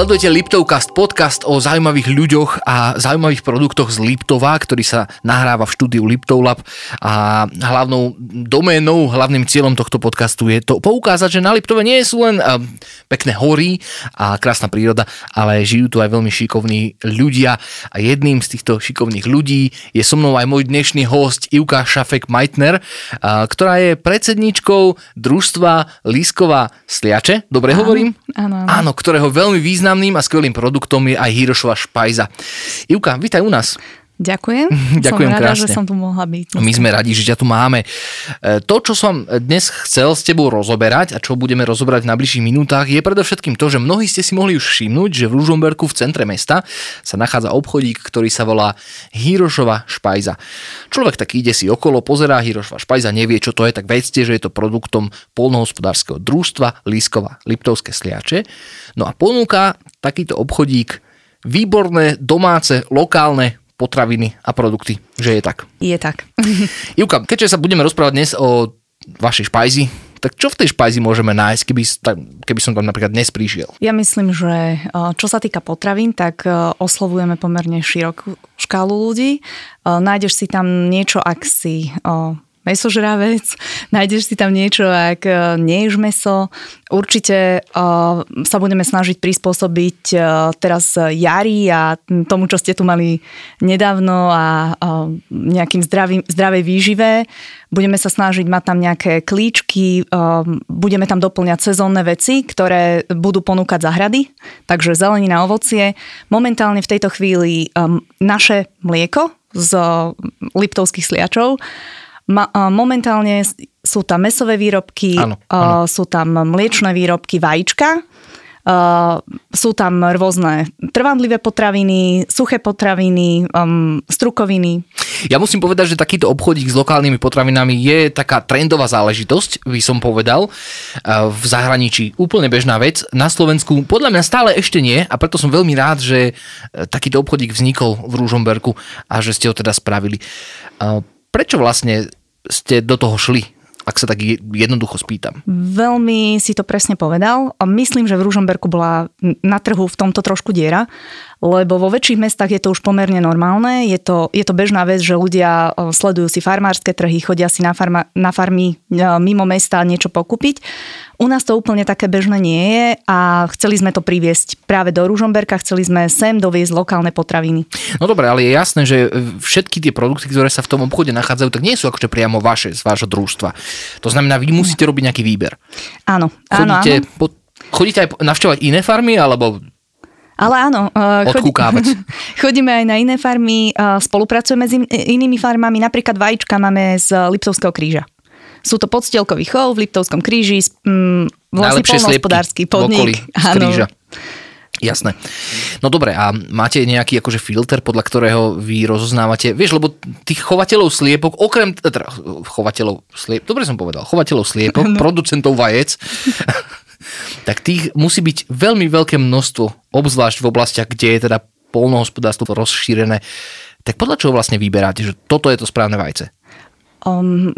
Sledujete Liptovcast, podcast o zaujímavých ľuďoch a zaujímavých produktoch z Liptova, ktorý sa nahráva v štúdiu Liptov Lab a hlavnou doménou, hlavným cieľom tohto podcastu je to poukázať, že na Liptove nie sú len pekné hory a krásna príroda, ale žijú tu aj veľmi šikovní ľudia a jedným z týchto šikovných ľudí je so mnou aj môj dnešný host Ivka Šafek-Majtner, ktorá je predsedničkou družstva Lísková Sliače. Dobre áno, hovorím? Áno, áno. Áno, ktorého veľmi významným a skvelým produktom je aj Hirošova špajza. Ivka, vítaj u nás. Ďakujem. Ďakujem som rada, krásne. že som tu mohla byť. My sme radi, že ťa tu máme. E, to, čo som dnes chcel s tebou rozoberať a čo budeme rozoberať v najbližších minútach, je predovšetkým to, že mnohí ste si mohli už všimnúť, že v Ružomberku v centre mesta sa nachádza obchodík, ktorý sa volá Hirošova špajza. Človek tak ide si okolo, pozerá Hirošova špajza, nevie, čo to je, tak vedzte, že je to produktom polnohospodárskeho družstva Lískova Liptovské sliače. No a ponúka takýto obchodík výborné domáce, lokálne potraviny a produkty, že je tak. Je tak. Ivka, keďže sa budeme rozprávať dnes o vašej špajzi, tak čo v tej špajzi môžeme nájsť, keby, keby som tam napríklad dnes prišiel? Ja myslím, že čo sa týka potravín, tak oslovujeme pomerne širokú škálu ľudí. Nájdeš si tam niečo, ak si mesožravec, nájdeš si tam niečo, ak e, nie ješ meso. Určite uh, sa budeme snažiť prispôsobiť uh, teraz jari a tomu, čo ste tu mali nedávno a nejakým zdravým, zdravej výžive. Budeme sa snažiť mať tam nejaké klíčky, budeme tam doplňať sezónne veci, ktoré budú ponúkať zahrady, takže zelenina, ovocie. Momentálne v tejto chvíli naše mlieko z Liptovských sliačov Ma, momentálne sú tam mesové výrobky, áno, áno. sú tam mliečne výrobky, vajíčka, sú tam rôzne trvanlivé potraviny, suché potraviny, um, strukoviny. Ja musím povedať, že takýto obchodík s lokálnymi potravinami je taká trendová záležitosť, by som povedal, v zahraničí úplne bežná vec. Na Slovensku podľa mňa stále ešte nie a preto som veľmi rád, že e, takýto obchodík vznikol v Rúžomberku a že ste ho teda spravili. Prečo vlastne ste do toho šli? ak sa tak jednoducho spýtam. Veľmi si to presne povedal. Myslím, že v Ružomberku bola na trhu v tomto trošku diera, lebo vo väčších mestách je to už pomerne normálne. Je to, je to bežná vec, že ľudia sledujú si farmárske trhy, chodia si na, farma, na farmy mimo mesta niečo pokúpiť. U nás to úplne také bežné nie je a chceli sme to priviesť práve do Ružomberka, chceli sme sem doviezť lokálne potraviny. No dobre, ale je jasné, že všetky tie produkty, ktoré sa v tom obchode nachádzajú, tak nie sú akože priamo vaše, z vášho družstva. To znamená, vy musíte robiť nejaký výber. Áno, chodíte áno, áno. Po, chodíte aj navštevovať iné farmy, alebo ale áno, chodí, chodíme aj na iné farmy, spolupracujeme s inými farmami, napríklad vajíčka máme z Liptovského kríža. Sú to podstielkový chov v Liptovskom kríži, vlastne polnohospodársky podnik. Kríža. Jasné. No dobre, a máte nejaký akože filter, podľa ktorého vy rozoznávate, vieš, lebo tých chovateľov sliepok, okrem, teda chovateľov sliepok, dobre som povedal, chovateľov sliepok, no. producentov vajec, tak tých musí byť veľmi veľké množstvo, obzvlášť v oblastiach, kde je teda polnohospodárstvo rozšírené. Tak podľa čoho vlastne vyberáte, že toto je to správne vajce? Um,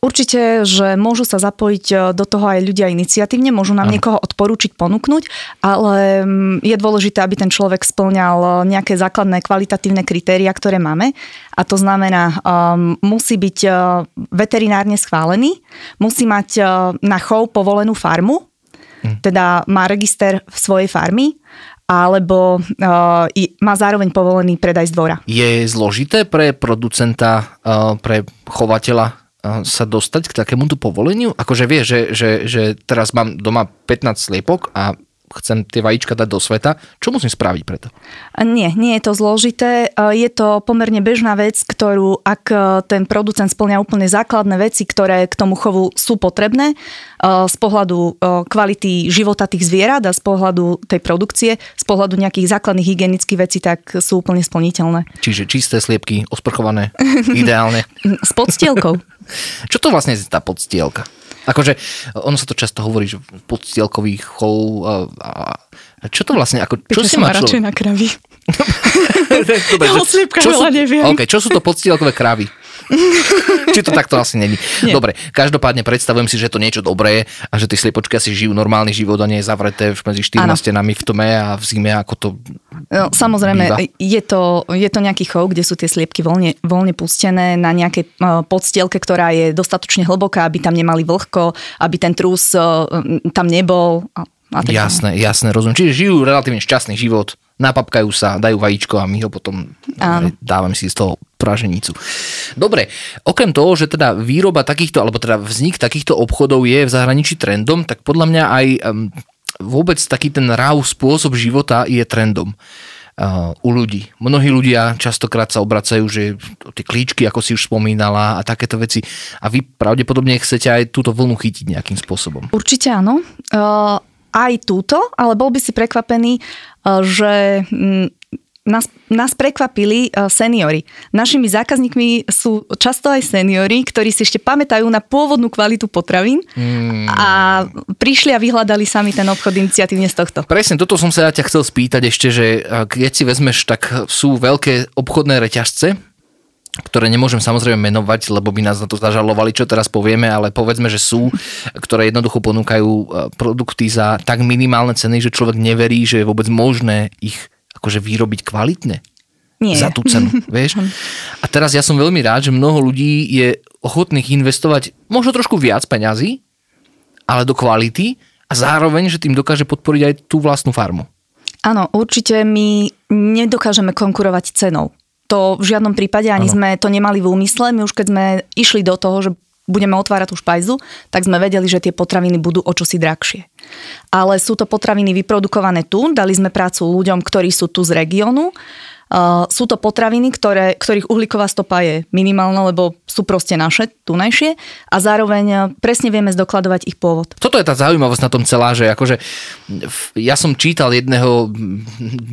Určite, že môžu sa zapojiť e, do toho aj ľudia iniciatívne, môžu nám niekoho odporúčiť, ponúknuť, ale je dôležité, aby ten človek splňal e, nejaké základné kvalitatívne kritéria, ktoré máme. A to znamená, um, musí byť uh, veterinárne schválený, musí mať uh, na chov povolenú farmu, hm. teda má register v svojej farmy alebo uh, má zároveň povolený predaj z dvora. Je zložité pre producenta, uh, pre chovateľa sa dostať k takémuto povoleniu? Akože vie, že, že, že teraz mám doma 15 sliepok a chcem tie vajíčka dať do sveta, čo musím spraviť preto? Nie, nie je to zložité. Je to pomerne bežná vec, ktorú ak e, ten producent splňa úplne základné veci, ktoré k tomu chovu sú potrebné, e, z pohľadu e, kvality života tých zvierat a z pohľadu tej produkcie, z pohľadu nejakých základných hygienických vecí, tak sú úplne splniteľné. Čiže čisté sliepky, osprchované, ideálne. S podstielkou. Čo to vlastne je tá podstielka? Akože, ono sa to často hovorí, že podstielkový chov a, a čo to vlastne, ako, čo si má radšej na kravy. Dobre, ja čo, čo, sú, okay, čo sú to podstielkové kravy? Či to takto asi není. Nie. Dobre, každopádne predstavujem si, že to niečo dobré a že tie sliepočky asi žijú normálny život a nie je zavreté medzi štyrma stenami v tme a v zime, ako to... No, samozrejme, Býva. je to, je to nejaký chov, kde sú tie sliepky voľne, voľne pustené na nejakej eh, podstielke, ktorá je dostatočne hlboká, aby tam nemali vlhko, aby ten trús eh, tam nebol. A, tak ďalej. Jasné, jasné, rozumiem. Čiže žijú relatívne šťastný život, napapkajú sa, dajú vajíčko a my ho potom Áno. dávame si z toho praženicu. Dobre, okrem toho, že teda výroba takýchto, alebo teda vznik takýchto obchodov je v zahraničí trendom, tak podľa mňa aj vôbec taký ten raw spôsob života je trendom uh, u ľudí. Mnohí ľudia častokrát sa obracajú, že tie klíčky, ako si už spomínala a takéto veci. A vy pravdepodobne chcete aj túto vlnu chytiť nejakým spôsobom. Určite áno. Uh, aj túto, ale bol by si prekvapený, uh, že mm, nás, nás prekvapili uh, seniory. Našimi zákazníkmi sú často aj seniory, ktorí si ešte pamätajú na pôvodnú kvalitu potravín Mm. a prišli a vyhľadali sami ten obchod iniciatívne z tohto. Presne, toto som sa ja ťa chcel spýtať ešte, že keď si vezmeš, tak sú veľké obchodné reťazce, ktoré nemôžem samozrejme menovať, lebo by nás na to zažalovali, čo teraz povieme, ale povedzme, že sú, ktoré jednoducho ponúkajú e, produkty za tak minimálne ceny, že človek neverí, že je vôbec možné ich akože vyrobiť kvalitne Nie. za tú cenu, vieš? A teraz ja som veľmi rád, že mnoho ľudí je ochotných investovať možno trošku viac peňazí, ale do kvality a zároveň, že tým dokáže podporiť aj tú vlastnú farmu. Áno, určite my nedokážeme konkurovať cenou. To v žiadnom prípade ani Áno. sme to nemali v úmysle. My už keď sme išli do toho, že budeme otvárať tú špajzu, tak sme vedeli, že tie potraviny budú o čosi drahšie. Ale sú to potraviny vyprodukované tu, dali sme prácu ľuďom, ktorí sú tu z regiónu. Uh, sú to potraviny, ktoré, ktorých uhlíková stopa je minimálna, lebo sú proste naše, tunajšie a zároveň uh, presne vieme zdokladovať ich pôvod. Toto je tá zaujímavosť na tom celá, že akože ja som čítal jedného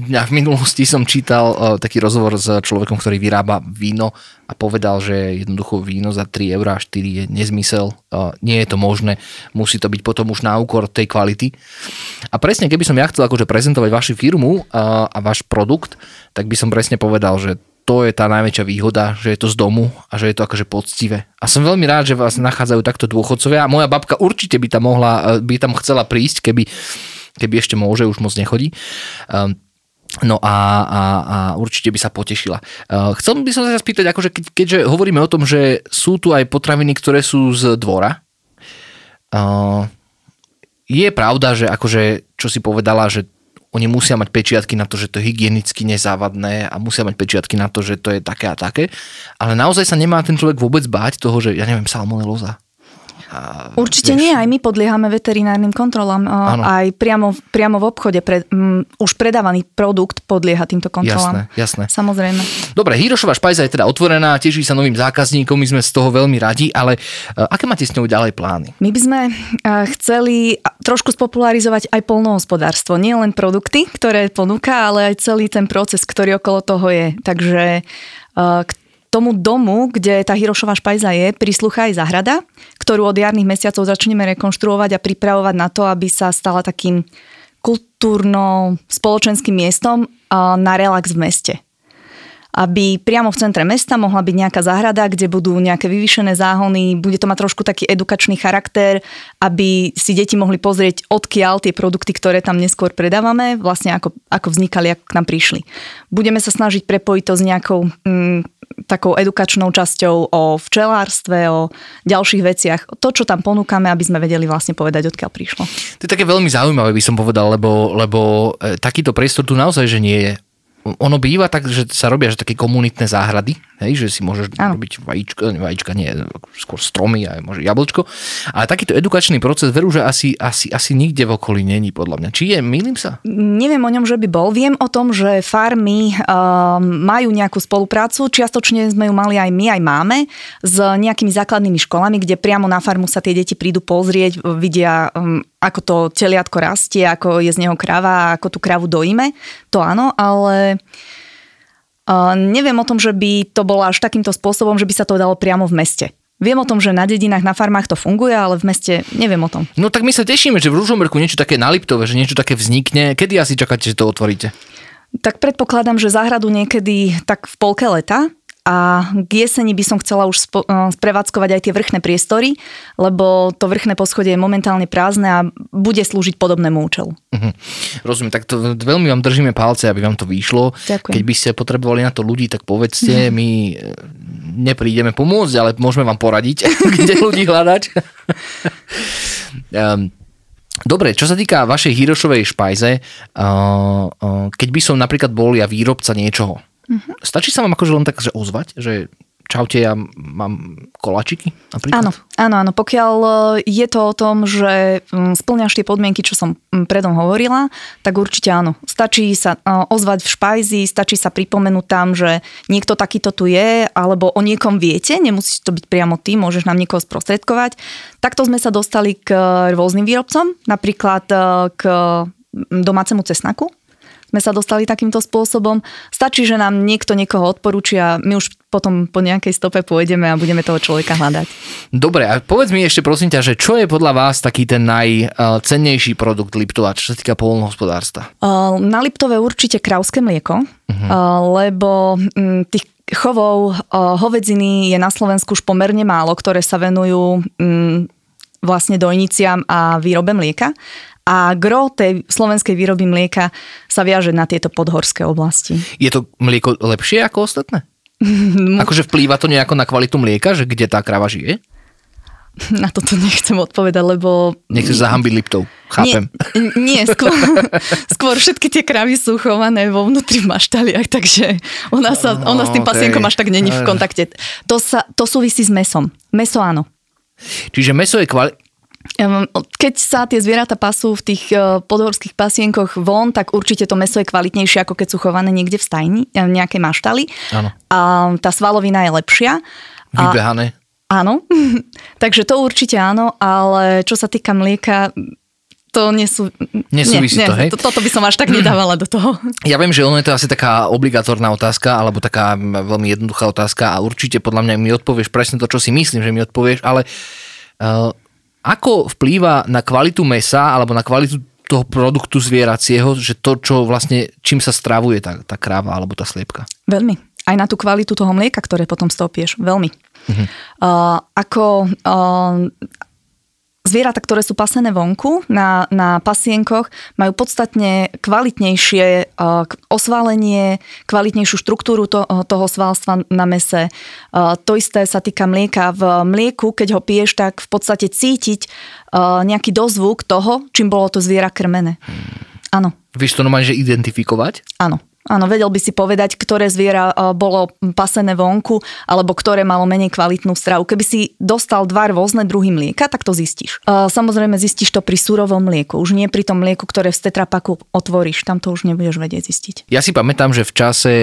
dňa v minulosti som čítal uh, taký rozhovor s človekom, ktorý vyrába víno a povedal, že jednoducho víno za 3 eur a 4 je nezmysel, nie je to možné, musí to byť potom už na úkor tej kvality. A presne, keby som ja chcel akože prezentovať vašu firmu uh, a váš produkt, tak by som presne povedal, že to je tá najväčšia výhoda, že je to z domu a že je to akože poctivé. A som veľmi rád, že vás nachádzajú takto dôchodcovia a moja babka určite by tam mohla, by tam chcela prísť, keby, keby ešte môže, už moc nechodí. Um, No a, a, a určite by sa potešila. Uh, chcel by som sa spýtať, akože keď, keďže hovoríme o tom, že sú tu aj potraviny, ktoré sú z dvora, uh, je pravda, že akože, čo si povedala, že oni musia mať pečiatky na to, že to je hygienicky nezávadné a musia mať pečiatky na to, že to je také a také. Ale naozaj sa nemá ten človek vôbec báť toho, že ja neviem, salmonelóza. A, Určite vieš, nie, aj my podliehame veterinárnym kontrolám. Áno. Aj priamo, priamo v obchode pre, um, už predávaný produkt podlieha týmto Jasné, kontrolám. jasné. Samozrejme. Dobre, Hirošová špajza je teda otvorená, teší sa novým zákazníkom, my sme z toho veľmi radi, ale uh, aké máte s ňou ďalej plány? My by sme uh, chceli trošku spopularizovať aj polnohospodárstvo. Nie len produkty, ktoré ponúka, ale aj celý ten proces, ktorý okolo toho je. Takže k tomu domu, kde tá Hirošová špajza je, prislúcha aj zahrada, ktorú od jarných mesiacov začneme rekonštruovať a pripravovať na to, aby sa stala takým kultúrno-spoločenským miestom na relax v meste aby priamo v centre mesta mohla byť nejaká záhrada, kde budú nejaké vyvýšené záhony, bude to mať trošku taký edukačný charakter, aby si deti mohli pozrieť, odkiaľ tie produkty, ktoré tam neskôr predávame, vlastne ako, ako vznikali, ako k nám prišli. Budeme sa snažiť prepojiť to s nejakou mm, takou edukačnou časťou o včelárstve, o ďalších veciach. To, čo tam ponúkame, aby sme vedeli vlastne povedať, odkiaľ prišlo. To je také veľmi zaujímavé, by som povedal, lebo, lebo e, takýto priestor tu naozaj, že nie je. Ono býva tak, že sa robia že také komunitné záhrady, hej, že si môžeš Áno. robiť vajíčko, ne, vajíčka nie, skôr stromy a môže jablčko. Ale takýto edukačný proces, veru, že asi, asi, asi nikde v okolí není, podľa mňa. Či je, milím sa? Neviem o ňom, že by bol. Viem o tom, že farmy uh, majú nejakú spoluprácu. Čiastočne sme ju mali aj my, aj máme, s nejakými základnými školami, kde priamo na farmu sa tie deti prídu pozrieť, vidia, um, ako to teliatko rastie, ako je z neho krava ako tú kravu dojíme. To áno, ale neviem o tom, že by to bolo až takýmto spôsobom, že by sa to dalo priamo v meste. Viem o tom, že na dedinách, na farmách to funguje, ale v meste neviem o tom. No tak my sa tešíme, že v Ružomberku niečo také na Liptove, že niečo také vznikne. Kedy asi čakáte, že to otvoríte? Tak predpokladám, že záhradu niekedy tak v polke leta a k jeseni by som chcela už spo, uh, sprevádzkovať aj tie vrchné priestory, lebo to vrchné poschodie je momentálne prázdne a bude slúžiť podobnému účelu. Uh-huh. Rozumiem, tak to veľmi vám držíme palce, aby vám to vyšlo. Ďakujem. Keď by ste potrebovali na to ľudí, tak povedzte, my e, neprídeme pomôcť, ale môžeme vám poradiť, kde ľudí hľadať. um, Dobre, čo sa týka vašej Hirošovej špajze, uh, keď by som napríklad bol ja výrobca niečoho, uh-huh. stačí sa vám akože len tak že ozvať, že čaute, ja mám kolačiky napríklad? Áno, áno, áno. Pokiaľ e, je to o tom, že splňaš tie podmienky, čo som predom hovorila, tak určite áno. Stačí sa e, ozvať v špajzi, stačí sa pripomenúť tam, že niekto takýto tu je, alebo o niekom viete, nemusíš to byť priamo ty, môžeš nám niekoho sprostredkovať. Takto sme sa dostali k rôznym výrobcom, napríklad e, k domácemu cesnaku, sme sa dostali takýmto spôsobom. Stačí, že nám niekto niekoho odporúči a my už potom po nejakej stope pôjdeme a budeme toho človeka hľadať. Dobre, a povedz mi ešte prosím ťa, že čo je podľa vás taký ten najcennejší produkt Liptova, čo sa týka polnohospodárstva? Na Liptove určite krauské mlieko, uh-huh. lebo mm, tých chovov hovedziny je na Slovensku už pomerne málo, ktoré sa venujú mm, vlastne dojniciam a výrobe mlieka a gro tej slovenskej výroby mlieka sa viaže na tieto podhorské oblasti. Je to mlieko lepšie ako ostatné? akože vplýva to nejako na kvalitu mlieka, že kde tá krava žije? Na toto nechcem odpovedať, lebo... Nechceš zahambiť Liptov, chápem. Nie, nie skôr, skôr všetky tie kravy sú chované vo vnútri v maštaliach, takže ona, sa, ona s tým okay. pasienkom až tak není v kontakte. To, sa, to súvisí s mesom. Meso áno. Čiže meso je kvali- keď sa tie zvieratá pasú v tých e, podhorských pasienkoch von, tak určite to meso je kvalitnejšie, ako keď sú chované niekde v stajni, e, v nejakej maštali. Áno. A tá svalovina je lepšia. Vybehané. A, áno, takže to určite áno, ale čo sa týka mlieka, to nesú... Nesúvisí nie, to, hej? To, toto by som až tak nedávala do toho. Ja viem, že ono je to asi taká obligatórna otázka, alebo taká veľmi jednoduchá otázka a určite podľa mňa mi odpovieš presne to, čo si myslím, že mi odpovieš, ale uh, ako vplýva na kvalitu mesa alebo na kvalitu toho produktu zvieracieho, že to, čo vlastne, čím sa stravuje tá, tá kráva alebo tá sliepka? Veľmi. Aj na tú kvalitu toho mlieka, ktoré potom stopieš. Veľmi. Uh-huh. Uh, ako uh, Zvieratá, ktoré sú pasené vonku na, na pasienkoch, majú podstatne kvalitnejšie uh, osvalenie, kvalitnejšiu štruktúru to, uh, toho svalstva na mese. Uh, to isté sa týka mlieka. V mlieku, keď ho piješ, tak v podstate cítiť nejaký dozvuk toho, čím bolo to zviera krmené. Áno. Vieš to normálne, že identifikovať? Áno. Áno, vedel by si povedať, ktoré zviera e, bolo pasené vonku, alebo ktoré malo menej kvalitnú stravu. Keby si dostal dva rôzne druhy mlieka, tak to zistíš. E, samozrejme zistíš to pri surovom mlieku, už nie pri tom mlieku, ktoré v tetrapaku otvoríš, tam to už nebudeš vedieť zistiť. Ja si pamätám, že v čase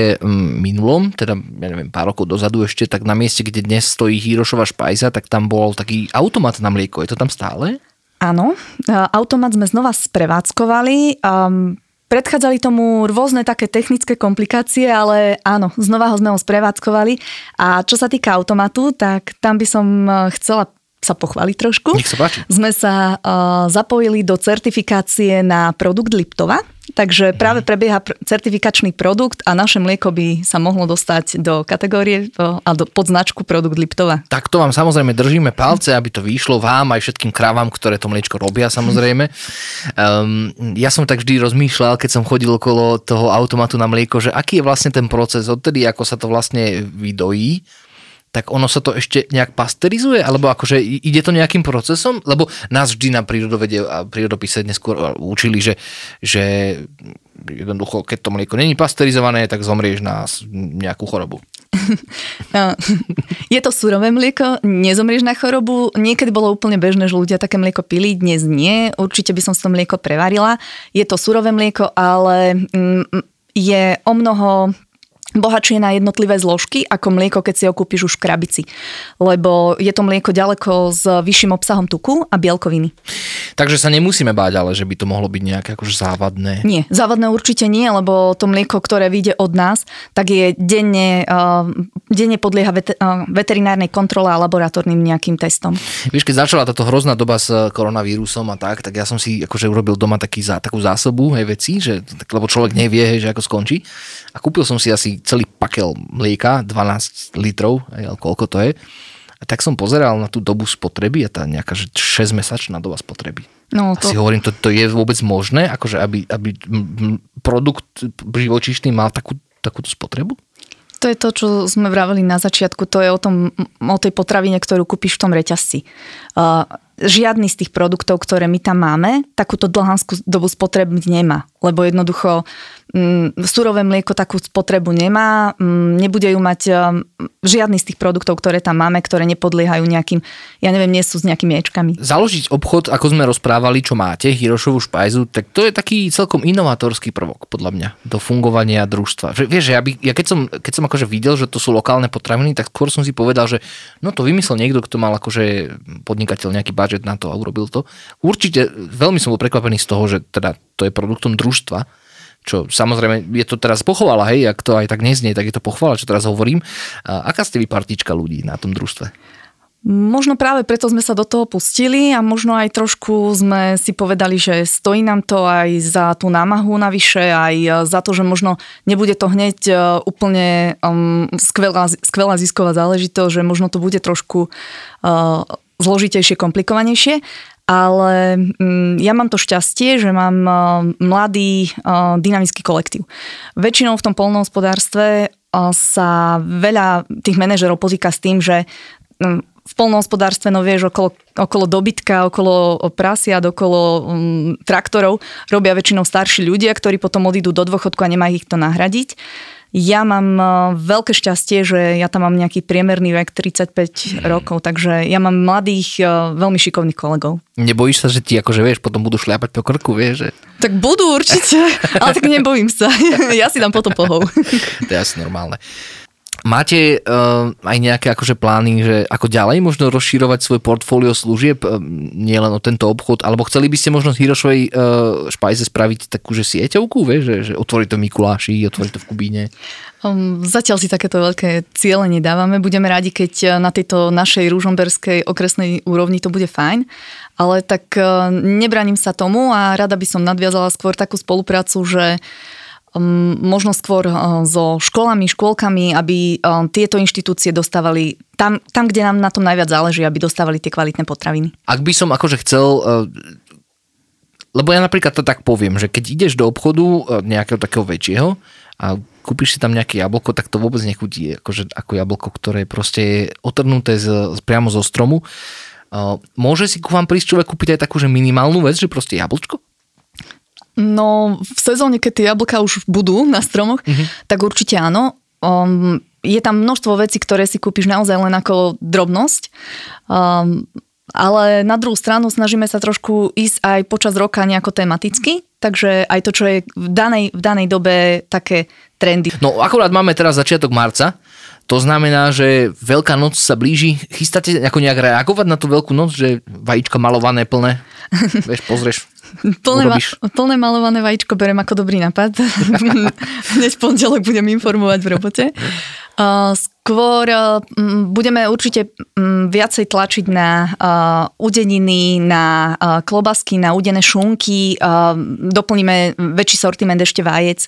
minulom, teda ja neviem, pár rokov dozadu ešte, tak na mieste, kde dnes stojí Hírošova špajza, tak tam bol taký automat na mlieko. Je to tam stále? Áno, e, automat sme znova sprevádzkovali. Um, Predchádzali tomu rôzne také technické komplikácie, ale áno, znova ho sme ho sprevádzkovali. A čo sa týka automatu, tak tam by som eh, chcela sa pochváliť trošku. Nech sa páči. Sme sa uh, zapojili do certifikácie na produkt Liptova. Takže práve prebieha certifikačný produkt a naše mlieko by sa mohlo dostať do kategórie a do, pod značku produkt Liptova. Tak to vám samozrejme držíme palce, aby to vyšlo vám aj všetkým krávam, ktoré to mliečko robia samozrejme. Um, ja som tak vždy rozmýšľal, keď som chodil okolo toho automatu na mlieko, že aký je vlastne ten proces odtedy, ako sa to vlastne vydojí tak ono sa to ešte nejak pasterizuje? Alebo akože ide to nejakým procesom? Lebo nás vždy na prírodovede a prírodopise neskôr učili, že, že jednoducho, keď to mlieko není pasterizované, tak zomrieš na nejakú chorobu. No, je to surové mlieko, nezomrieš na chorobu. Niekedy bolo úplne bežné, že ľudia také mlieko pili, dnes nie. Určite by som to mlieko prevarila. Je to surové mlieko, ale mm, je o mnoho bohatšie na jednotlivé zložky ako mlieko, keď si ho kúpiš už v krabici. Lebo je to mlieko ďaleko s vyšším obsahom tuku a bielkoviny. Takže sa nemusíme báť, ale že by to mohlo byť nejaké akože závadné. Nie, závadné určite nie, lebo to mlieko, ktoré vyjde od nás, tak je denne, uh, denne podlieha vet, uh, veterinárnej kontrole a laboratórnym nejakým testom. Vieš, keď začala táto hrozná doba s koronavírusom a tak, tak ja som si akože urobil doma taký, takú zásobu hej, veci, že, lebo človek nevie, hej, že ako skončí. A kúpil som si asi celý pakel mlieka, 12 litrov, aj, koľko to je. A tak som pozeral na tú dobu spotreby a tá nejaká že 6-mesačná doba spotreby. No, to... A si hovorím, to, to je vôbec možné, akože aby, aby produkt živočíšny mal takú, takúto spotrebu? To je to, čo sme vraveli na začiatku, to je o, tom, o tej potravine, ktorú kúpiš v tom reťazci. Uh, žiadny z tých produktov, ktoré my tam máme, takúto dlhanskú dobu spotrebniť nemá. Lebo jednoducho surové mlieko takú spotrebu nemá, mm, nebude ju mať um, žiadny z tých produktov, ktoré tam máme, ktoré nepodliehajú nejakým, ja neviem, nie sú s nejakými ječkami. Založiť obchod, ako sme rozprávali, čo máte, Hirošovú špajzu, tak to je taký celkom inovátorský prvok, podľa mňa, do fungovania družstva. Že, vieš, ja, by, ja keď, som, keď som akože videl, že to sú lokálne potraviny, tak skôr som si povedal, že no to vymyslel niekto, kto mal akože podnikateľ nejaký budget na to a urobil to. Určite veľmi som bol prekvapený z toho, že teda to je produktom družstva, čo samozrejme je to teraz pochvala, hej, ak to aj tak neznie, tak je to pochvala, čo teraz hovorím. A aká ste vy partička ľudí na tom družstve? Možno práve preto sme sa do toho pustili a možno aj trošku sme si povedali, že stojí nám to aj za tú námahu navyše, aj za to, že možno nebude to hneď e, úplne um, skvelá, skvelá zisková záležitosť, že možno to bude trošku uh, zložitejšie, komplikovanejšie. Ale mm, ja mám to šťastie, že mám uh, mladý uh, dynamický kolektív. Väčšinou v tom polnohospodárstve uh, sa veľa tých manažerov pozýka s tým, že mm, v polnohospodárstve, no vieš, okolo, okolo dobytka, okolo prasiat, okolo um, traktorov robia väčšinou starší ľudia, ktorí potom odídu do dôchodku a nemajú ich to nahradiť. Ja mám e, veľké šťastie, že ja tam mám nejaký priemerný vek 35 rokov, takže ja mám mladých, e, veľmi šikovných kolegov. Nebojíš sa, že ti akože vieš, potom budú šľapať po krku, vieš? Že... Tak budú určite, ale tak nebojím sa. Ja si dám potom pohov. To je asi normálne. Máte uh, aj nejaké akože plány, že ako ďalej možno rozširovať svoje portfólio služieb, uh, nielen o tento obchod, alebo chceli by ste možno z Hirošovej uh, špajze spraviť takú, sieťovku, vieš, že, že otvoriť to Mikuláši, otvoriť to v Kubíne? Um, zatiaľ si takéto veľké ciele nedávame. Budeme radi, keď na tejto našej rúžomberskej okresnej úrovni to bude fajn, ale tak uh, nebraním sa tomu a rada by som nadviazala skôr takú spoluprácu, že Um, možno skôr uh, so školami, škôlkami, aby um, tieto inštitúcie dostávali tam, tam, kde nám na tom najviac záleží, aby dostávali tie kvalitné potraviny. Ak by som akože chcel uh, lebo ja napríklad to tak poviem, že keď ideš do obchodu nejakého takého väčšieho a kúpiš si tam nejaké jablko, tak to vôbec nechutí akože, ako jablko, ktoré proste je otrhnuté z, priamo zo stromu. Môže si ku vám prísť človek kúpiť aj takú že minimálnu vec, že proste jablčko? No, v sezóne, keď tie jablka už budú na stromoch, mm-hmm. tak určite áno. Um, je tam množstvo vecí, ktoré si kúpiš naozaj len ako drobnosť. Um, ale na druhú stranu snažíme sa trošku ísť aj počas roka nejako tematicky, takže aj to, čo je v danej, v danej dobe také trendy. No akurát máme teraz začiatok marca, to znamená, že Veľká noc sa blíži. Chystáte ako nejak reagovať na tú Veľkú noc, že vajíčka malované plné? Vieš, pozrieš, Plné, ma, plné malované vajíčko berem ako dobrý nápad. Hneď pondelok budem informovať v robote. Uh, skôr uh, budeme určite viacej tlačiť na uh, udeniny, na uh, klobasky, na udené šunky, doplníme väčší sortiment ešte vajec.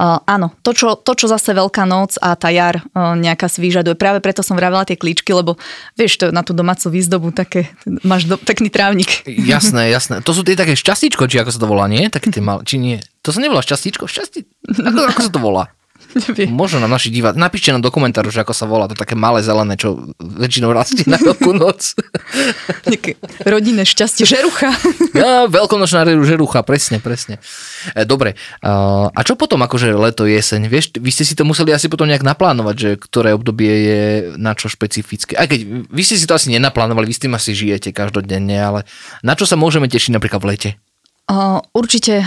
Áno, to čo, to, čo zase Veľká noc a tá jar nejaká si vyžaduje. Práve preto som vravela tie klíčky, lebo vieš, to na tú domácu výzdobu také, máš do, pekný trávnik. Jasné, jasné. To sú tie také šťastíčko, či ako sa to volá, nie? Také tie mal, či nie? To sa nevolá šťastíčko? Šťastí... Ako, ako sa to volá? Neviem. Možno nám naši diváci. Napíšte nám do komentáru, že ako sa volá to také malé zelené, čo väčšinou rastie na veľkú noc. rodinné šťastie, žerucha. ja, veľkonočná žerucha, presne, presne. E, dobre, a čo potom akože leto, jeseň? Vieš, vy ste si to museli asi potom nejak naplánovať, že ktoré obdobie je na čo špecifické. Aj keď vy ste si to asi nenaplánovali, vy s tým asi žijete každodenne, ale na čo sa môžeme tešiť napríklad v lete? určite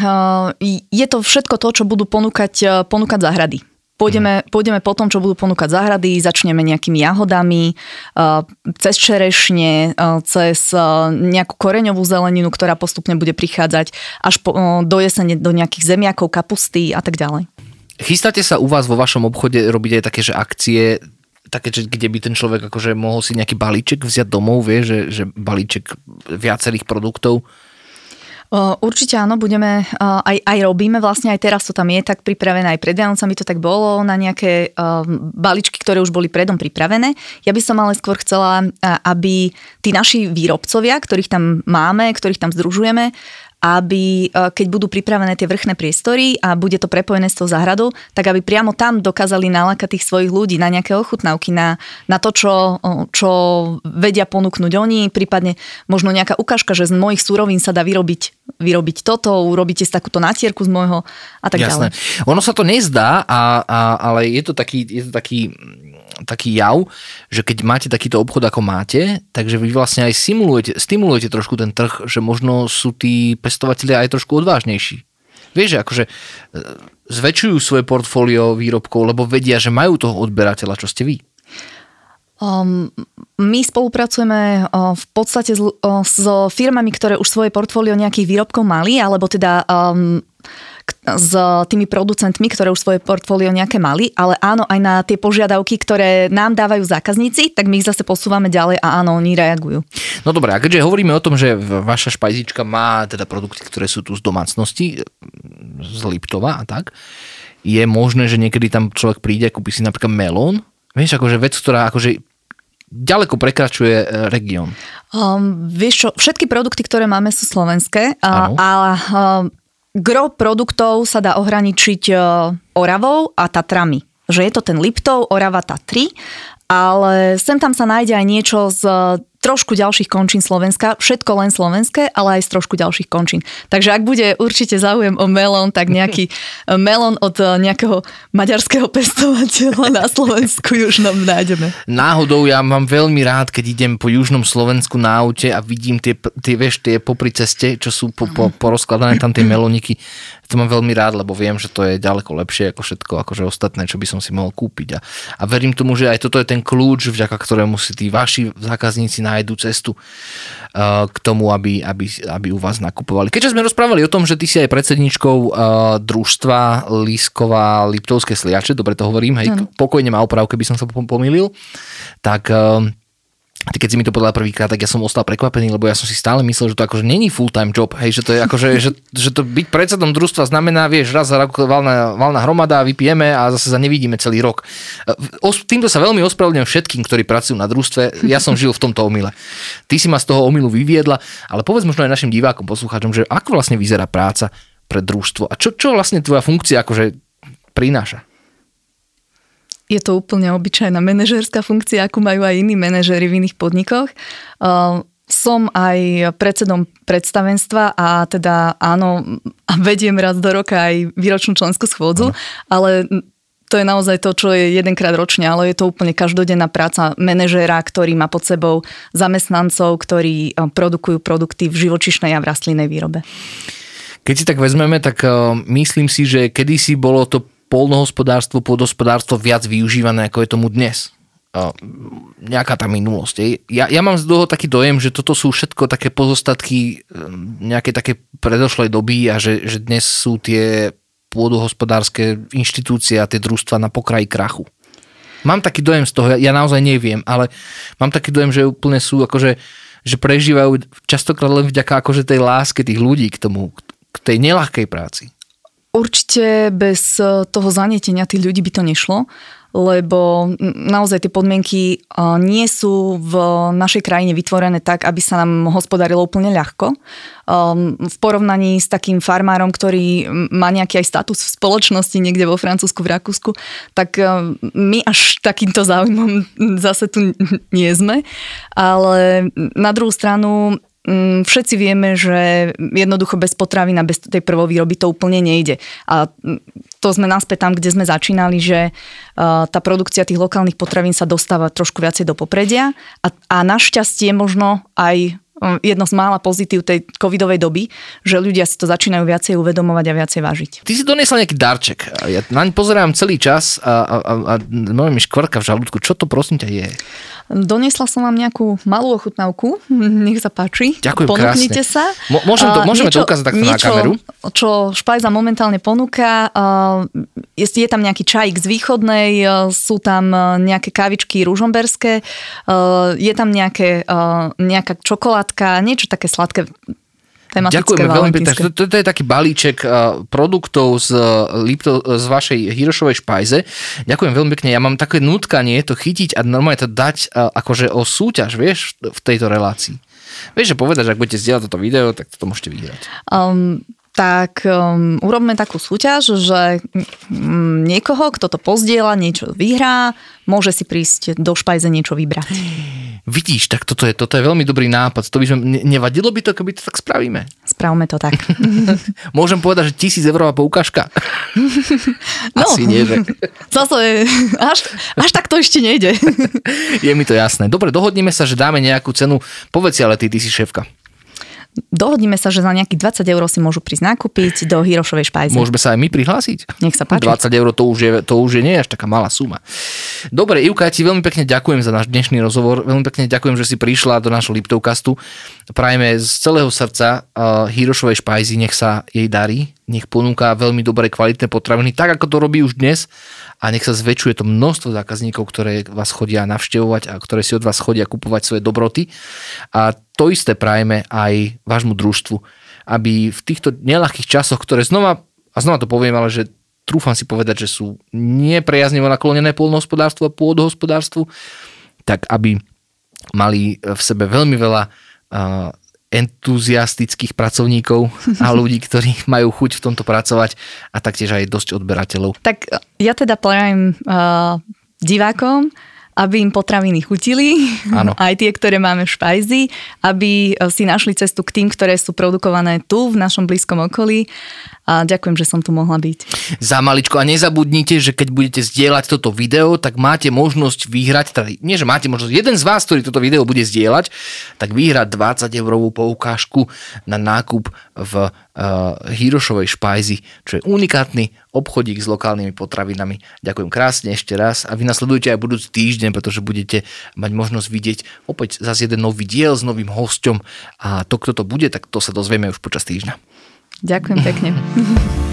je to všetko to, čo budú ponúkať, ponúkať záhrady. Pôjdeme, pôjdeme po tom, čo budú ponúkať záhrady, začneme nejakými jahodami, cez čerešne, cez nejakú koreňovú zeleninu, ktorá postupne bude prichádzať až po, do jesene do nejakých zemiakov, kapusty a tak ďalej. Chystáte sa u vás vo vašom obchode robiť aj také, že akcie, také, že kde by ten človek akože mohol si nejaký balíček vziať domov, vie, že, že balíček viacerých produktov? Určite áno, budeme, aj, aj robíme, vlastne aj teraz to tam je tak pripravené, aj pred Vianocami to tak bolo na nejaké baličky, ktoré už boli predom pripravené. Ja by som ale skôr chcela, aby tí naši výrobcovia, ktorých tam máme, ktorých tam združujeme, aby e, keď budú pripravené tie vrchné priestory a bude to prepojené s tou záhradou, tak aby priamo tam dokázali nalákať tých svojich ľudí na nejaké ochutnávky, na, na to, čo, čo vedia ponúknuť oni, prípadne možno nejaká ukážka, že z mojich súrovín sa dá vyrobiť, vyrobiť toto, urobíte si takúto natierku z môjho a tak Jasné. ďalej. Ono sa to nezdá, a, a, ale je to taký, je to taký taký jav, že keď máte takýto obchod, ako máte, takže vy vlastne aj simulujete, stimulujete trošku ten trh, že možno sú tí pestovateľia aj trošku odvážnejší. Vieš, že akože e, zväčšujú svoje portfólio výrobkov, lebo vedia, že majú toho odberateľa, čo ste vy. Um, my spolupracujeme uh, v podstate s, uh, firmami, ktoré už svoje portfólio nejakých výrobkov mali, alebo teda um, s tými producentmi, ktoré už svoje portfólio nejaké mali, ale áno, aj na tie požiadavky, ktoré nám dávajú zákazníci, tak my ich zase posúvame ďalej a áno, oni reagujú. No dobré, a keďže hovoríme o tom, že vaša špajzička má teda produkty, ktoré sú tu z domácnosti, z Liptova a tak, je možné, že niekedy tam človek príde a kúpi si napríklad melón, vieš, akože vec, ktorá akože ďaleko prekračuje e, región. Um, vieš čo, všetky produkty, ktoré máme sú slovenské, a, a um, gro produktov sa dá ohraničiť e, Oravou a Tatrami. Že je to ten Liptov, Orava, Tatry, ale sem tam sa nájde aj niečo z trošku ďalších končín Slovenska, všetko len slovenské, ale aj z trošku ďalších končín. Takže ak bude určite záujem o melón, tak nejaký melón od eh, nejakého maďarského pestovateľa na Slovensku južnom nájdeme. Náhodou ja mám veľmi rád, keď idem po južnom Slovensku na aute a vidím tie, tie, vieš, tie popri ceste, čo sú po, po, porozkladané tam tie melóniky to mám veľmi rád, lebo viem, že to je ďaleko lepšie ako všetko, akože ostatné, čo by som si mohol kúpiť. A, a verím tomu, že aj toto je ten kľúč, vďaka ktorému si tí vaši zákazníci nájdú cestu uh, k tomu, aby, aby, aby u vás nakupovali. Keďže sme rozprávali o tom, že ty si aj predsedničkou uh, družstva Lísková Liptovské sliače, dobre to hovorím, hej, mm. pokojne ma oprav, keby som sa pomýlil, tak ty keď si mi to povedala prvýkrát, tak ja som ostal prekvapený, lebo ja som si stále myslel, že to akože není full-time job, hej, že to je akože, že, že to byť predsedom družstva znamená, vieš, raz za rok valná, valná hromada, vypijeme a zase sa nevidíme celý rok. Os, týmto sa veľmi ospravedlňujem všetkým, ktorí pracujú na družstve, ja som žil v tomto omyle. Ty si ma z toho omilu vyviedla, ale povedz možno aj našim divákom, poslucháčom, že ako vlastne vyzerá práca pre družstvo a čo, čo vlastne tvoja funkcia akože prináša? Je to úplne obyčajná manažerská funkcia, ako majú aj iní manažery v iných podnikoch. Som aj predsedom predstavenstva a teda áno, vediem raz do roka aj výročnú členskú schôdzu, ale to je naozaj to, čo je jedenkrát ročne, ale je to úplne každodenná práca manažéra, ktorý má pod sebou zamestnancov, ktorí produkujú produkty v živočišnej a v rastlinnej výrobe. Keď si tak vezmeme, tak myslím si, že kedysi bolo to polnohospodárstvo, pôdospodárstvo viac využívané, ako je tomu dnes. Nejaká tá minulosť. Ja, ja mám z toho taký dojem, že toto sú všetko také pozostatky nejaké také predošlej doby a že, že dnes sú tie pôdohospodárske inštitúcie a tie družstva na pokraji krachu. Mám taký dojem z toho, ja, ja naozaj neviem, ale mám taký dojem, že úplne sú akože, že prežívajú častokrát len vďaka akože tej láske tých ľudí k tomu, k tej nelahkej práci. Určite bez eh, toho zanietenia tých ľudí by to nešlo, lebo naozaj tie podmienky eh, nie sú v našej krajine vytvorené tak, aby sa nám hospodarilo úplne ľahko. Ehm, v porovnaní s takým farmárom, ktorý má nejaký aj status v spoločnosti niekde vo Francúzsku, v Rakúsku, tak eh, my až takýmto záujmom zase tu nie sme. Ale na druhú stranu všetci vieme, že jednoducho bez potravín a bez tej prvovýroby to úplne nejde. A mm, to sme naspäť tam, kde sme začínali, že tá produkcia tých lokálnych potravín sa dostáva trošku viacej do popredia a, a našťastie možno aj jedno z mála pozitív tej covidovej doby, že ľudia si to začínajú viacej uvedomovať a viacej vážiť. Ty si doniesla nejaký darček. Ja naň pozerám celý čas a, a, a, a mi škvrka v žalúdku. Čo to prosím ťa je? Doniesla som vám nejakú malú ochutnávku, nech sa páči. Ďakujem Ponúknite krásne. sa. M- môžem to, môžeme niečo, to ukázať takto niečo, na kameru? Čo Špajza momentálne ponúka, je, je tam nejaký čajík z východnej, sú tam nejaké kávičky ružomberské, je tam nejaké, nejaká čokoládka, niečo také sladké Ďakujeme veľmi pekne. valentínske. To, to je taký balíček uh, produktov z, uh, Lipto, z vašej Hirošovej špajze. Ďakujem veľmi pekne. Ja mám také nutkanie to chytiť a normálne to dať uh, akože o súťaž, vieš, v tejto relácii. Vieš, že povedať, že ak budete zdieľať toto video, tak to môžete vyhrať. Um, tak um, urobme takú súťaž, že um, niekoho, kto to pozdieľa, niečo vyhrá, môže si prísť do špajze niečo vybrať. Vidíš, tak toto je, toto je veľmi dobrý nápad. To by sme, ne- nevadilo by to, keby to tak spravíme. Spravme to tak. Môžem povedať, že tisíc eurová poukážka? No. Asi nie, že? Zase až, až tak to ešte nejde. Je mi to jasné. Dobre, dohodneme sa, že dáme nejakú cenu. Povedz si, ale ty, ty si šéfka. Dohodnime sa, že za nejakých 20 eur si môžu prísť nakúpiť do Hirošovej špajze. Môžeme sa aj my prihlásiť? Nech sa páči. 20 eur to už, je, to už je nie až taká malá suma. Dobre, Ivka, ja ti veľmi pekne ďakujem za náš dnešný rozhovor. Veľmi pekne ďakujem, že si prišla do nášho Liptovkastu. Prajeme z celého srdca uh, Hirošovej špajzi, nech sa jej darí, nech ponúka veľmi dobré kvalitné potraviny, tak ako to robí už dnes a nech sa zväčšuje to množstvo zákazníkov, ktoré vás chodia navštevovať a ktoré si od vás chodia kupovať svoje dobroty. A to isté prajeme aj vášmu družstvu, aby v týchto nelahkých časoch, ktoré znova, a znova to poviem, ale že trúfam si povedať, že sú neprejaznivo naklonené polnohospodárstvu a pôdohospodárstvu, tak aby mali v sebe veľmi veľa uh, entuziastických pracovníkov a ľudí, ktorí majú chuť v tomto pracovať a taktiež aj dosť odberateľov. Tak ja teda prajem uh, divákom, aby im potraviny chutili, Áno. aj tie, ktoré máme v špajzi, aby uh, si našli cestu k tým, ktoré sú produkované tu, v našom blízkom okolí. A ďakujem, že som tu mohla byť. za maličko. A nezabudnite, že keď budete zdieľať toto video, tak máte možnosť vyhrať, teda nie, že máte možnosť, jeden z vás, ktorý toto video bude zdieľať, tak vyhrať 20 eurovú poukážku na nákup v uh, Hirošovej špajzi, čo je unikátny obchodík s lokálnymi potravinami. Ďakujem krásne ešte raz a vy nasledujte aj budúci týždeň, pretože budete mať možnosť vidieť opäť zase jeden nový diel s novým hosťom a to, kto to bude, tak to sa dozvieme už počas týždňa. Ďakujem pekne.